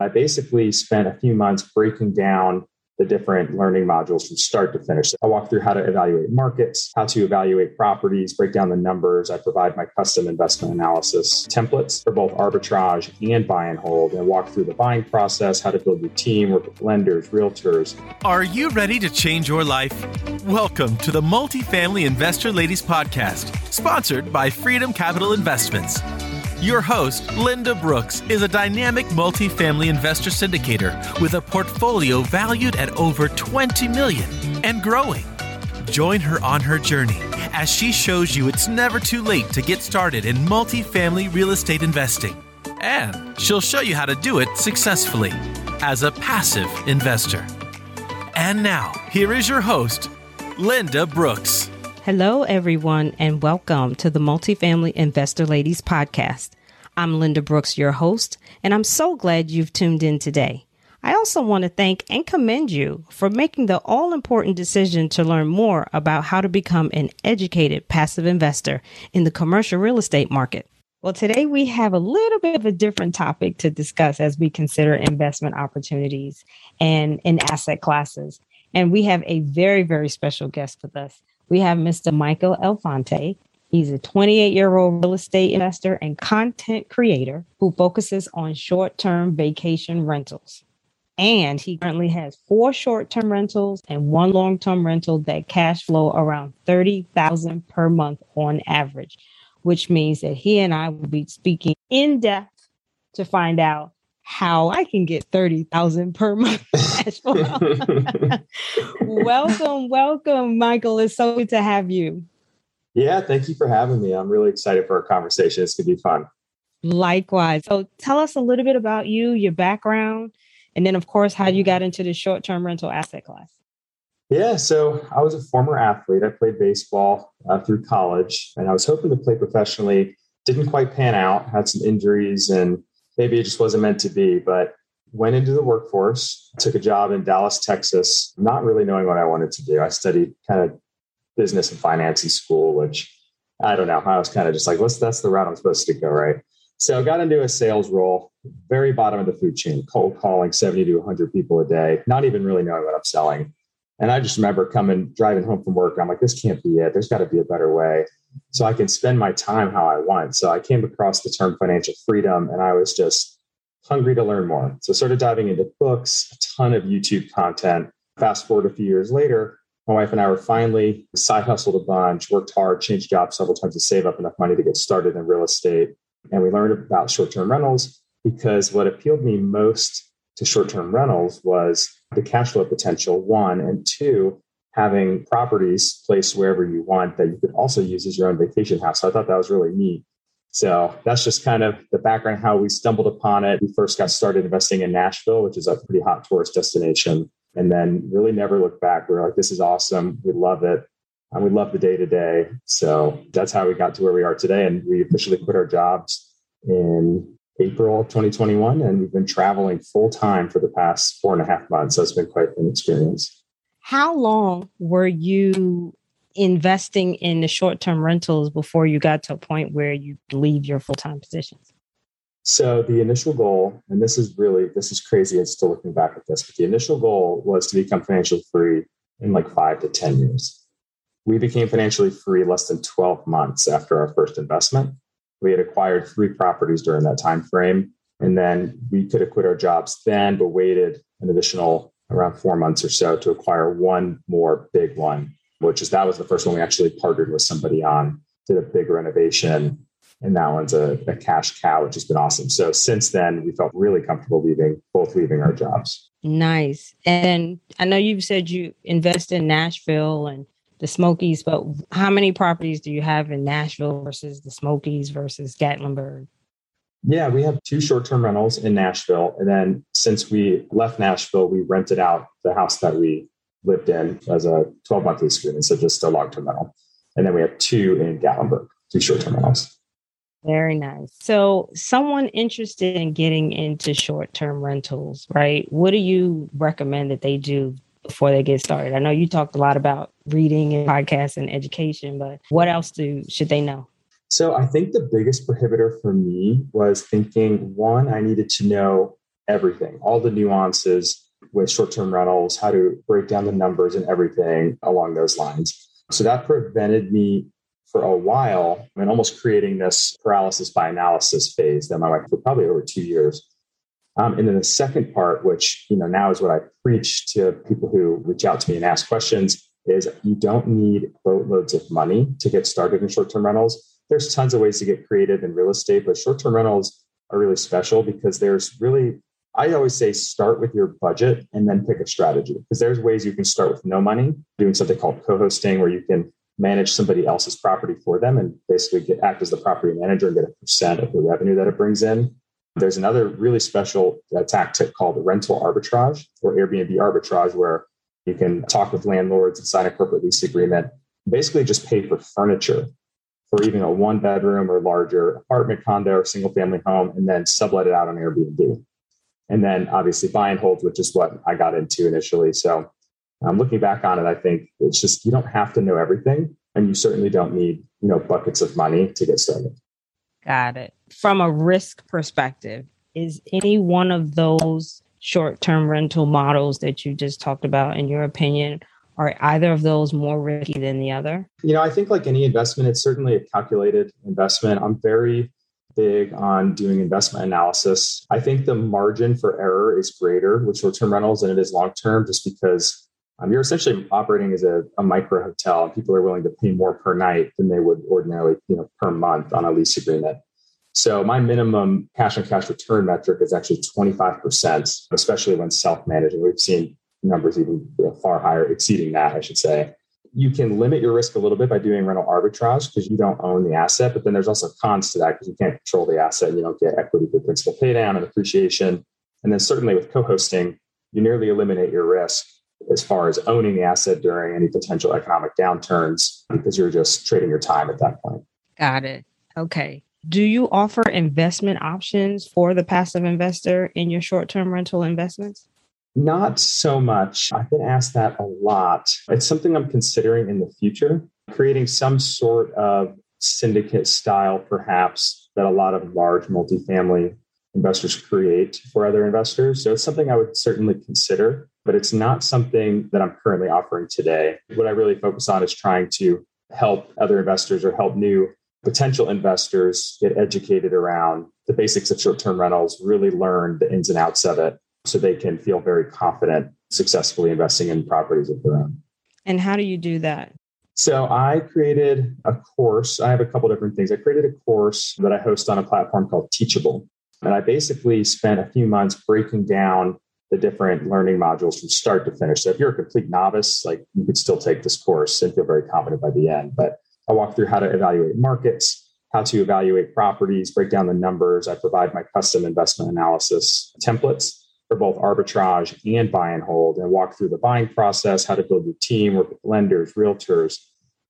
I basically spent a few months breaking down the different learning modules from start to finish. I walk through how to evaluate markets, how to evaluate properties, break down the numbers. I provide my custom investment analysis templates for both arbitrage and buy and hold, and walk through the buying process, how to build your team, work with lenders, realtors. Are you ready to change your life? Welcome to the Multifamily Investor Ladies Podcast, sponsored by Freedom Capital Investments. Your host, Linda Brooks, is a dynamic multifamily investor syndicator with a portfolio valued at over 20 million and growing. Join her on her journey as she shows you it's never too late to get started in multifamily real estate investing. And she'll show you how to do it successfully as a passive investor. And now, here is your host, Linda Brooks. Hello, everyone, and welcome to the Multifamily Investor Ladies podcast. I'm Linda Brooks, your host, and I'm so glad you've tuned in today. I also want to thank and commend you for making the all important decision to learn more about how to become an educated passive investor in the commercial real estate market. Well, today we have a little bit of a different topic to discuss as we consider investment opportunities and in asset classes. And we have a very, very special guest with us we have Mr. Michael Elefante. He's a 28 year old real estate investor and content creator who focuses on short term vacation rentals. And he currently has four short term rentals and one long term rental that cash flow around 30,000 per month on average, which means that he and I will be speaking in depth to find out how I can get 30,000 per month welcome, welcome, Michael. It's so good to have you. Yeah, thank you for having me. I'm really excited for our conversation. It's going to be fun. Likewise. So tell us a little bit about you, your background, and then, of course, how you got into the short term rental asset class. Yeah, so I was a former athlete. I played baseball uh, through college, and I was hoping to play professionally. Didn't quite pan out, had some injuries, and maybe it just wasn't meant to be. But went into the workforce, took a job in Dallas, Texas, not really knowing what I wanted to do. I studied kind of business and finance in school, which I don't know. I was kind of just like, that's the route I'm supposed to go, right? So I got into a sales role, very bottom of the food chain, cold calling 70 to 100 people a day, not even really knowing what I'm selling. And I just remember coming, driving home from work. I'm like, this can't be it. There's got to be a better way. So I can spend my time how I want. So I came across the term financial freedom and I was just hungry to learn more. So started diving into books, a ton of YouTube content. Fast forward a few years later, my wife and I were finally side hustled a bunch, worked hard, changed jobs several times to save up enough money to get started in real estate. And we learned about short term rentals because what appealed me most to short term rentals was the cash flow potential, one, and two, having properties placed wherever you want that you could also use as your own vacation house. So I thought that was really neat. So that's just kind of the background how we stumbled upon it. We first got started investing in Nashville, which is a pretty hot tourist destination, and then really never looked back. We are like, this is awesome. We love it. And we love the day to day. So that's how we got to where we are today. And we officially quit our jobs in April 2021. And we've been traveling full time for the past four and a half months. So it's been quite an experience. How long were you investing in the short term rentals before you got to a point where you leave your full time positions? So the initial goal, and this is really this is crazy. and still looking back at this, but the initial goal was to become financially free in like five to ten years. We became financially free less than twelve months after our first investment. We had acquired three properties during that time frame, and then we could have quit our jobs then, but waited an additional around four months or so to acquire one more big one which is that was the first one we actually partnered with somebody on, did a big renovation. And that one's a, a cash cow, which has been awesome. So since then, we felt really comfortable leaving, both leaving our jobs. Nice. And I know you've said you invest in Nashville and the Smokies, but how many properties do you have in Nashville versus the Smokies versus Gatlinburg? Yeah, we have two short term rentals in Nashville. And then since we left Nashville, we rented out the house that we lived in as a 12 month lease agreement, so just a long term rental. And then we have two in Gatlinburg, two short term rentals. Very nice. So, someone interested in getting into short term rentals, right? What do you recommend that they do before they get started? I know you talked a lot about reading and podcasts and education, but what else do should they know? So, I think the biggest prohibitor for me was thinking one, I needed to know everything, all the nuances with short term rentals, how to break down the numbers and everything along those lines. So that prevented me for a while and almost creating this paralysis by analysis phase that my wife for probably over two years. Um, and then the second part, which you know now is what I preach to people who reach out to me and ask questions, is you don't need boatloads of money to get started in short-term rentals. There's tons of ways to get creative in real estate, but short-term rentals are really special because there's really I always say start with your budget and then pick a strategy because there's ways you can start with no money, doing something called co-hosting where you can manage somebody else's property for them and basically get act as the property manager and get a percent of the revenue that it brings in. There's another really special uh, tactic called rental arbitrage or Airbnb arbitrage, where you can talk with landlords and sign a corporate lease agreement, basically just pay for furniture for even a one bedroom or larger apartment, condo, or single family home, and then sublet it out on Airbnb. And then obviously buy and hold, which is what I got into initially. So um, looking back on it, I think it's just you don't have to know everything, and you certainly don't need you know buckets of money to get started. Got it. From a risk perspective, is any one of those short-term rental models that you just talked about, in your opinion, are either of those more risky than the other? You know, I think like any investment, it's certainly a calculated investment. I'm very big on doing investment analysis. I think the margin for error is greater with short-term rentals than it is long-term, just because um, you're essentially operating as a, a, micro hotel and people are willing to pay more per night than they would ordinarily you know per month on a lease agreement so my minimum cash on cash return metric is actually 25% especially when self-managing we've seen numbers even far higher exceeding that i should say you can limit your risk a little bit by doing rental arbitrage because you don't own the asset but then there's also cons to that because you can't control the asset and you don't get equity for principal paydown and appreciation and then certainly with co-hosting you nearly eliminate your risk as far as owning the asset during any potential economic downturns because you're just trading your time at that point. Got it. Okay. Do you offer investment options for the passive investor in your short term rental investments? Not so much. I've been asked that a lot. It's something I'm considering in the future, creating some sort of syndicate style, perhaps, that a lot of large multifamily investors create for other investors. So it's something I would certainly consider, but it's not something that I'm currently offering today. What I really focus on is trying to help other investors or help new potential investors get educated around the basics of short term rentals, really learn the ins and outs of it so they can feel very confident successfully investing in properties of their own. And how do you do that? So I created a course. I have a couple different things. I created a course that I host on a platform called Teachable. And I basically spent a few months breaking down the different learning modules from start to finish. So if you're a complete novice, like you could still take this course and feel very confident by the end. But I walk through how to evaluate markets, how to evaluate properties, break down the numbers. I provide my custom investment analysis templates for both arbitrage and buy and hold, and walk through the buying process, how to build your team, work with lenders, realtors.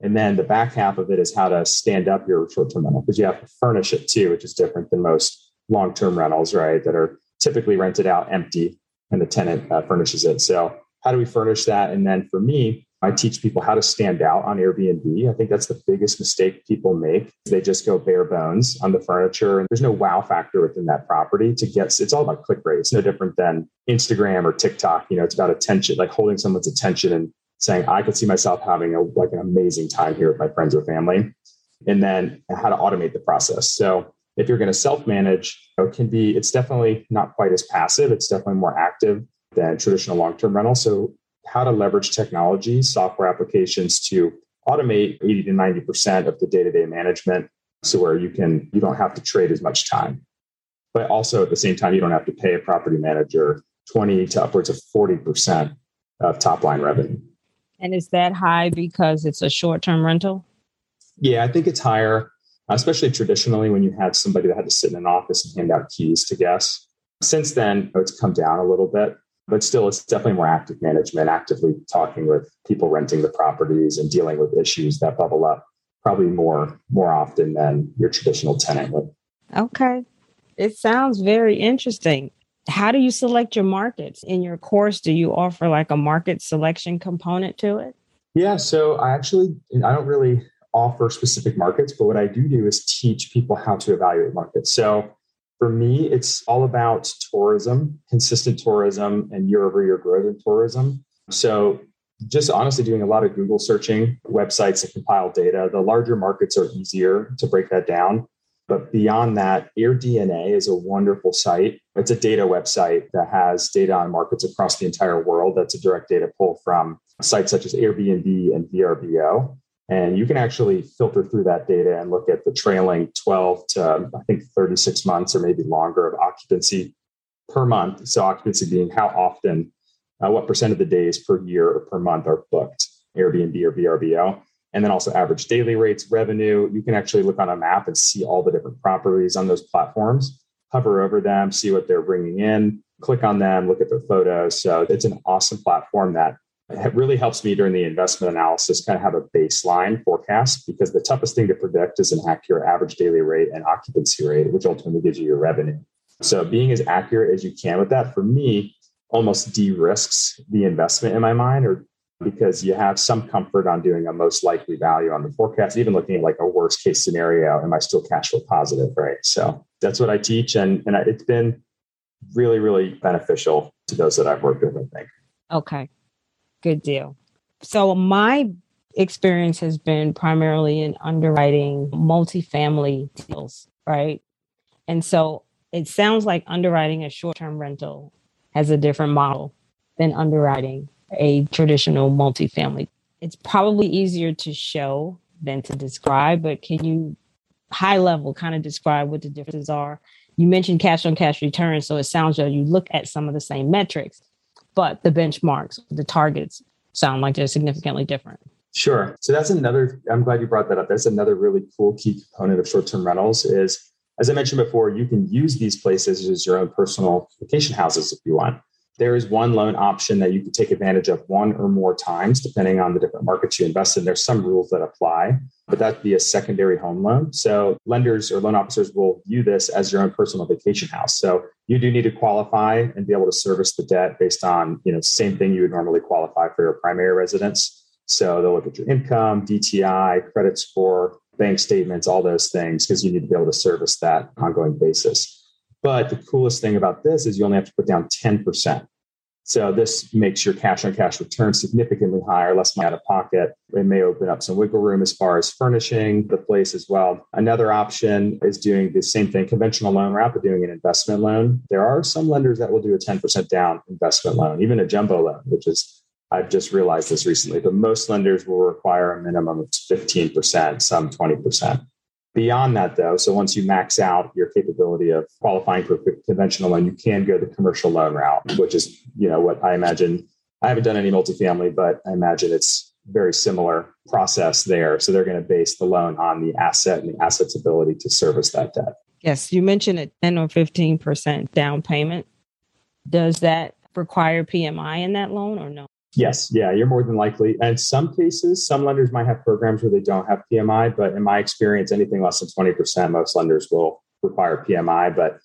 And then the back half of it is how to stand up your short term rental because you have to furnish it too, which is different than most long term rentals, right? That are typically rented out empty and the tenant uh, furnishes it. So, how do we furnish that? And then for me, I teach people how to stand out on Airbnb. I think that's the biggest mistake people make. They just go bare bones on the furniture and there's no wow factor within that property to get it's all about click rate. It's no different than Instagram or TikTok. You know, it's about attention, like holding someone's attention and saying, I could see myself having a like an amazing time here with my friends or family. And then how to automate the process. So if you're going to self-manage, it can be, it's definitely not quite as passive. It's definitely more active than traditional long-term rental. So how to leverage technology, software applications to automate 80 to 90% of the day-to-day management. So where you can, you don't have to trade as much time. But also at the same time, you don't have to pay a property manager 20 to upwards of 40% of top line revenue. And is that high because it's a short term rental? Yeah, I think it's higher especially traditionally when you had somebody that had to sit in an office and hand out keys to guests. Since then, it's come down a little bit, but still, it's definitely more active management, actively talking with people renting the properties and dealing with issues that bubble up probably more more often than your traditional tenant would. Okay. It sounds very interesting. How do you select your markets in your course? Do you offer like a market selection component to it? Yeah, so I actually I don't really offer specific markets, but what I do do is teach people how to evaluate markets. So For me, it's all about tourism, consistent tourism, and year over year growth in tourism. So, just honestly doing a lot of Google searching websites that compile data. The larger markets are easier to break that down. But beyond that, AirDNA is a wonderful site. It's a data website that has data on markets across the entire world. That's a direct data pull from sites such as Airbnb and VRBO. And you can actually filter through that data and look at the trailing 12 to, I think, 36 months or maybe longer of occupancy per month. So, occupancy being how often, uh, what percent of the days per year or per month are booked, Airbnb or VRBO. And then also average daily rates, revenue. You can actually look on a map and see all the different properties on those platforms, hover over them, see what they're bringing in, click on them, look at their photos. So, it's an awesome platform that it really helps me during the investment analysis kind of have a baseline forecast because the toughest thing to predict is an accurate average daily rate and occupancy rate, which ultimately gives you your revenue. So being as accurate as you can with that for me almost de-risks the investment in my mind or because you have some comfort on doing a most likely value on the forecast, even looking at like a worst case scenario, am I still cash flow positive? Right. So that's what I teach. And, and it's been really, really beneficial to those that I've worked with, I think. Okay. Good deal. So my experience has been primarily in underwriting multifamily deals, right? And so it sounds like underwriting a short-term rental has a different model than underwriting a traditional multifamily. It's probably easier to show than to describe, but can you high level kind of describe what the differences are? You mentioned cash on cash returns, so it sounds like you look at some of the same metrics, but the benchmarks, the targets sound like they're significantly different. Sure. So that's another, I'm glad you brought that up. That's another really cool key component of short term rentals is, as I mentioned before, you can use these places as your own personal vacation houses if you want there is one loan option that you can take advantage of one or more times, depending on the different markets you invest in. There's some rules that apply, but that'd be a secondary home loan. So lenders or loan officers will view this as your own personal vacation house. So you do need to qualify and be able to service the debt based on, you know, same thing you would normally qualify for your primary residence. So they'll look at your income, DTI, credit score, bank statements, all those things, because you need to be able to service that ongoing basis. But the coolest thing about this is you only have to put down 10%. So this makes your cash on cash return significantly higher, less money out of pocket. It may open up some wiggle room as far as furnishing the place as well. Another option is doing the same thing, conventional loan route, but doing an investment loan. There are some lenders that will do a 10% down investment loan, even a jumbo loan, which is I've just realized this recently, but most lenders will require a minimum of 15%, some 20%. Beyond that, though, so once you max out your capability of qualifying for a conventional loan, you can go the commercial loan route, which is, you know, what I imagine. I haven't done any multifamily, but I imagine it's very similar process there. So they're going to base the loan on the asset and the asset's ability to service that debt. Yes, you mentioned a 10 or 15% down payment. Does that require PMI in that loan or no? Yes, yeah, you're more than likely. And some cases, some lenders might have programs where they don't have PMI, but in my experience, anything less than 20%, most lenders will require PMI. But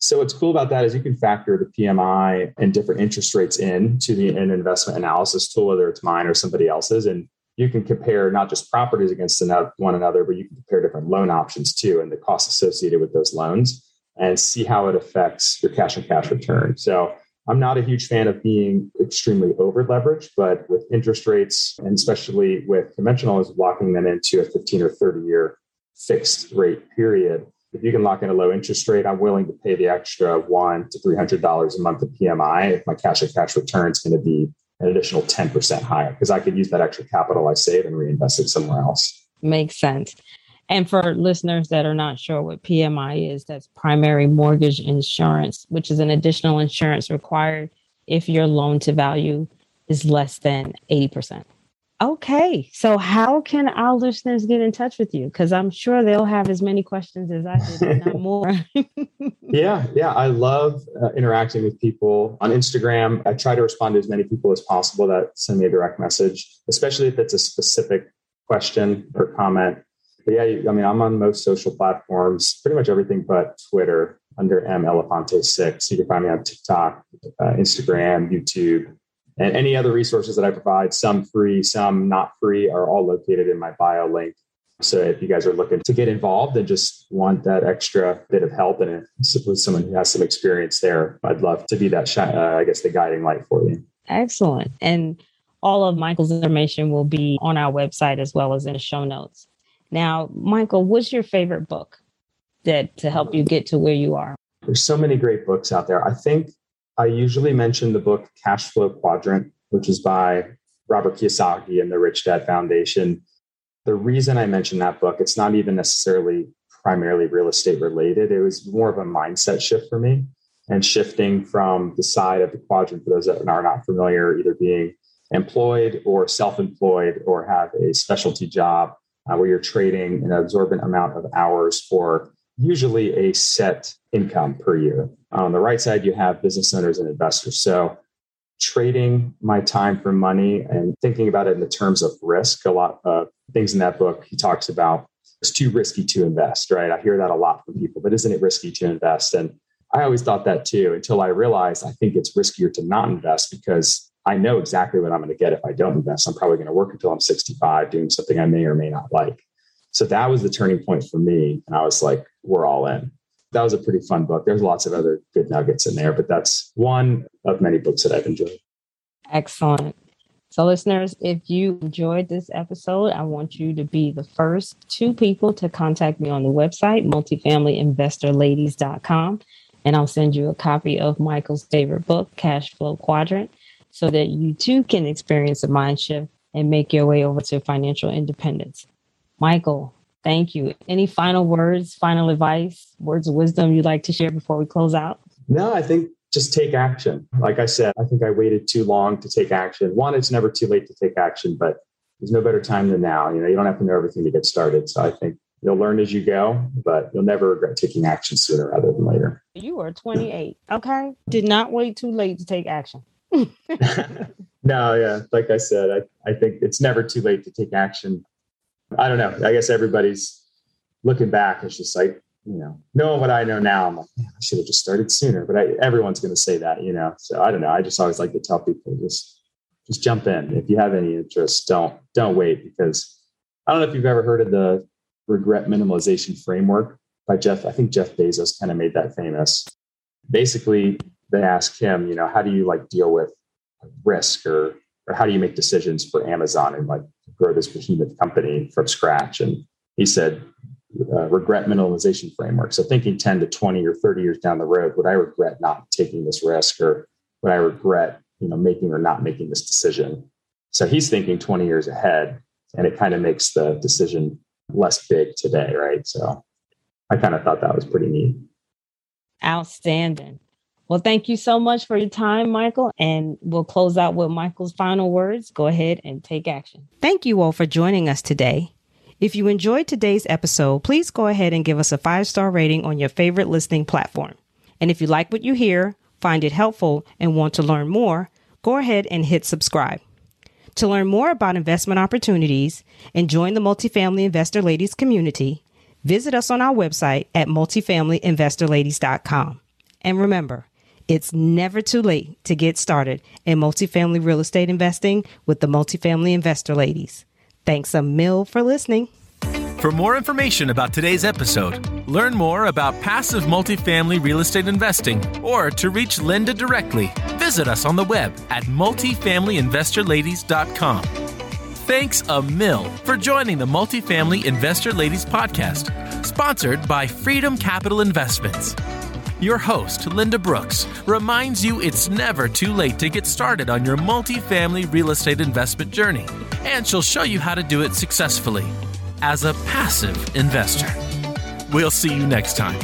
so what's cool about that is you can factor the PMI and different interest rates in to the an investment analysis tool, whether it's mine or somebody else's. And you can compare not just properties against one another, but you can compare different loan options too and the costs associated with those loans and see how it affects your cash and cash return. So I'm not a huge fan of being extremely over leveraged, but with interest rates, and especially with conventional, is locking them into a 15 or 30 year fixed rate period. If you can lock in a low interest rate, I'm willing to pay the extra one to three hundred dollars a month of PMI if my cash and cash return is going to be an additional 10% higher because I could use that extra capital I save and reinvest it somewhere else. Makes sense. And for listeners that are not sure what PMI is, that's primary mortgage insurance, which is an additional insurance required if your loan to value is less than 80%. Okay, so how can our listeners get in touch with you? Because I'm sure they'll have as many questions as I did, not more. yeah, yeah, I love uh, interacting with people on Instagram. I try to respond to as many people as possible that send me a direct message, especially if it's a specific question or comment but yeah, I mean, I'm on most social platforms, pretty much everything but Twitter under M Elefante six. You can find me on TikTok, uh, Instagram, YouTube, and any other resources that I provide. Some free, some not free, are all located in my bio link So if you guys are looking to get involved and just want that extra bit of help and with someone who has some experience there, I'd love to be that, uh, I guess, the guiding light for you. Excellent. And all of Michael's information will be on our website as well as in the show notes. Now, Michael, what's your favorite book that to help you get to where you are? There's so many great books out there. I think I usually mention the book Cash Flow Quadrant, which is by Robert Kiyosaki and the Rich Dad Foundation. The reason I mention that book, it's not even necessarily primarily real estate related. It was more of a mindset shift for me and shifting from the side of the quadrant for those that are not familiar, either being employed or self employed or have a specialty job uh, where you're trading an absorbent amount of hours for usually a set income per year. On the right side, you have business owners and investors. So trading my time for money and thinking about it in the terms of risk, a lot of things in that book he talks about it's too risky to invest, right? I hear that a lot from people, but isn't it risky to invest? And I always thought that too until I realized I think it's riskier to not invest because I know exactly what I'm going to get if I don't invest. I'm probably going to work until I'm 65 doing something I may or may not like. So that was the turning point for me. And I was like, we're all in. That was a pretty fun book. There's lots of other good nuggets in there, but that's one of many books that I've enjoyed. Excellent. So, listeners, if you enjoyed this episode, I want you to be the first two people to contact me on the website, multifamilyinvestorladies.com, and I'll send you a copy of Michael's favorite book, Cash Flow Quadrant so that you too can experience a mind shift and make your way over to financial independence. Michael, thank you. Any final words, final advice, words of wisdom you'd like to share before we close out? No, I think just take action. Like I said, I think I waited too long to take action. One, it's never too late to take action, but there's no better time than now. You know, you don't have to know everything to get started. So I think you'll learn as you go, but you'll never regret taking action sooner rather than later. You are 28. Okay. Did not wait too late to take action. no, yeah. Like I said, I, I think it's never too late to take action. I don't know. I guess everybody's looking back. It's just like, you know, knowing what I know now, I'm like, I should have just started sooner. But I, everyone's going to say that, you know. So I don't know. I just always like to tell people just just jump in. If you have any interest, don't don't wait because I don't know if you've ever heard of the regret minimalization framework by Jeff. I think Jeff Bezos kind of made that famous. Basically, they ask him, you know, how do you like deal with risk or or how do you make decisions for Amazon and like grow this behemoth company from scratch? And he said, uh, regret minimalization framework. So thinking 10 to 20 or 30 years down the road, would I regret not taking this risk or would I regret, you know, making or not making this decision? So he's thinking 20 years ahead and it kind of makes the decision less big today, right? So I kind of thought that was pretty neat. Outstanding. Well, thank you so much for your time, Michael. And we'll close out with Michael's final words. Go ahead and take action. Thank you all for joining us today. If you enjoyed today's episode, please go ahead and give us a five star rating on your favorite listening platform. And if you like what you hear, find it helpful, and want to learn more, go ahead and hit subscribe. To learn more about investment opportunities and join the Multifamily Investor Ladies community, visit us on our website at multifamilyinvestorladies.com. And remember, it's never too late to get started in multifamily real estate investing with the Multifamily Investor Ladies. Thanks a mill for listening. For more information about today's episode, learn more about passive multifamily real estate investing, or to reach Linda directly, visit us on the web at multifamilyinvestorladies.com. Thanks a mill for joining the Multifamily Investor Ladies podcast, sponsored by Freedom Capital Investments. Your host, Linda Brooks, reminds you it's never too late to get started on your multifamily real estate investment journey, and she'll show you how to do it successfully as a passive investor. We'll see you next time.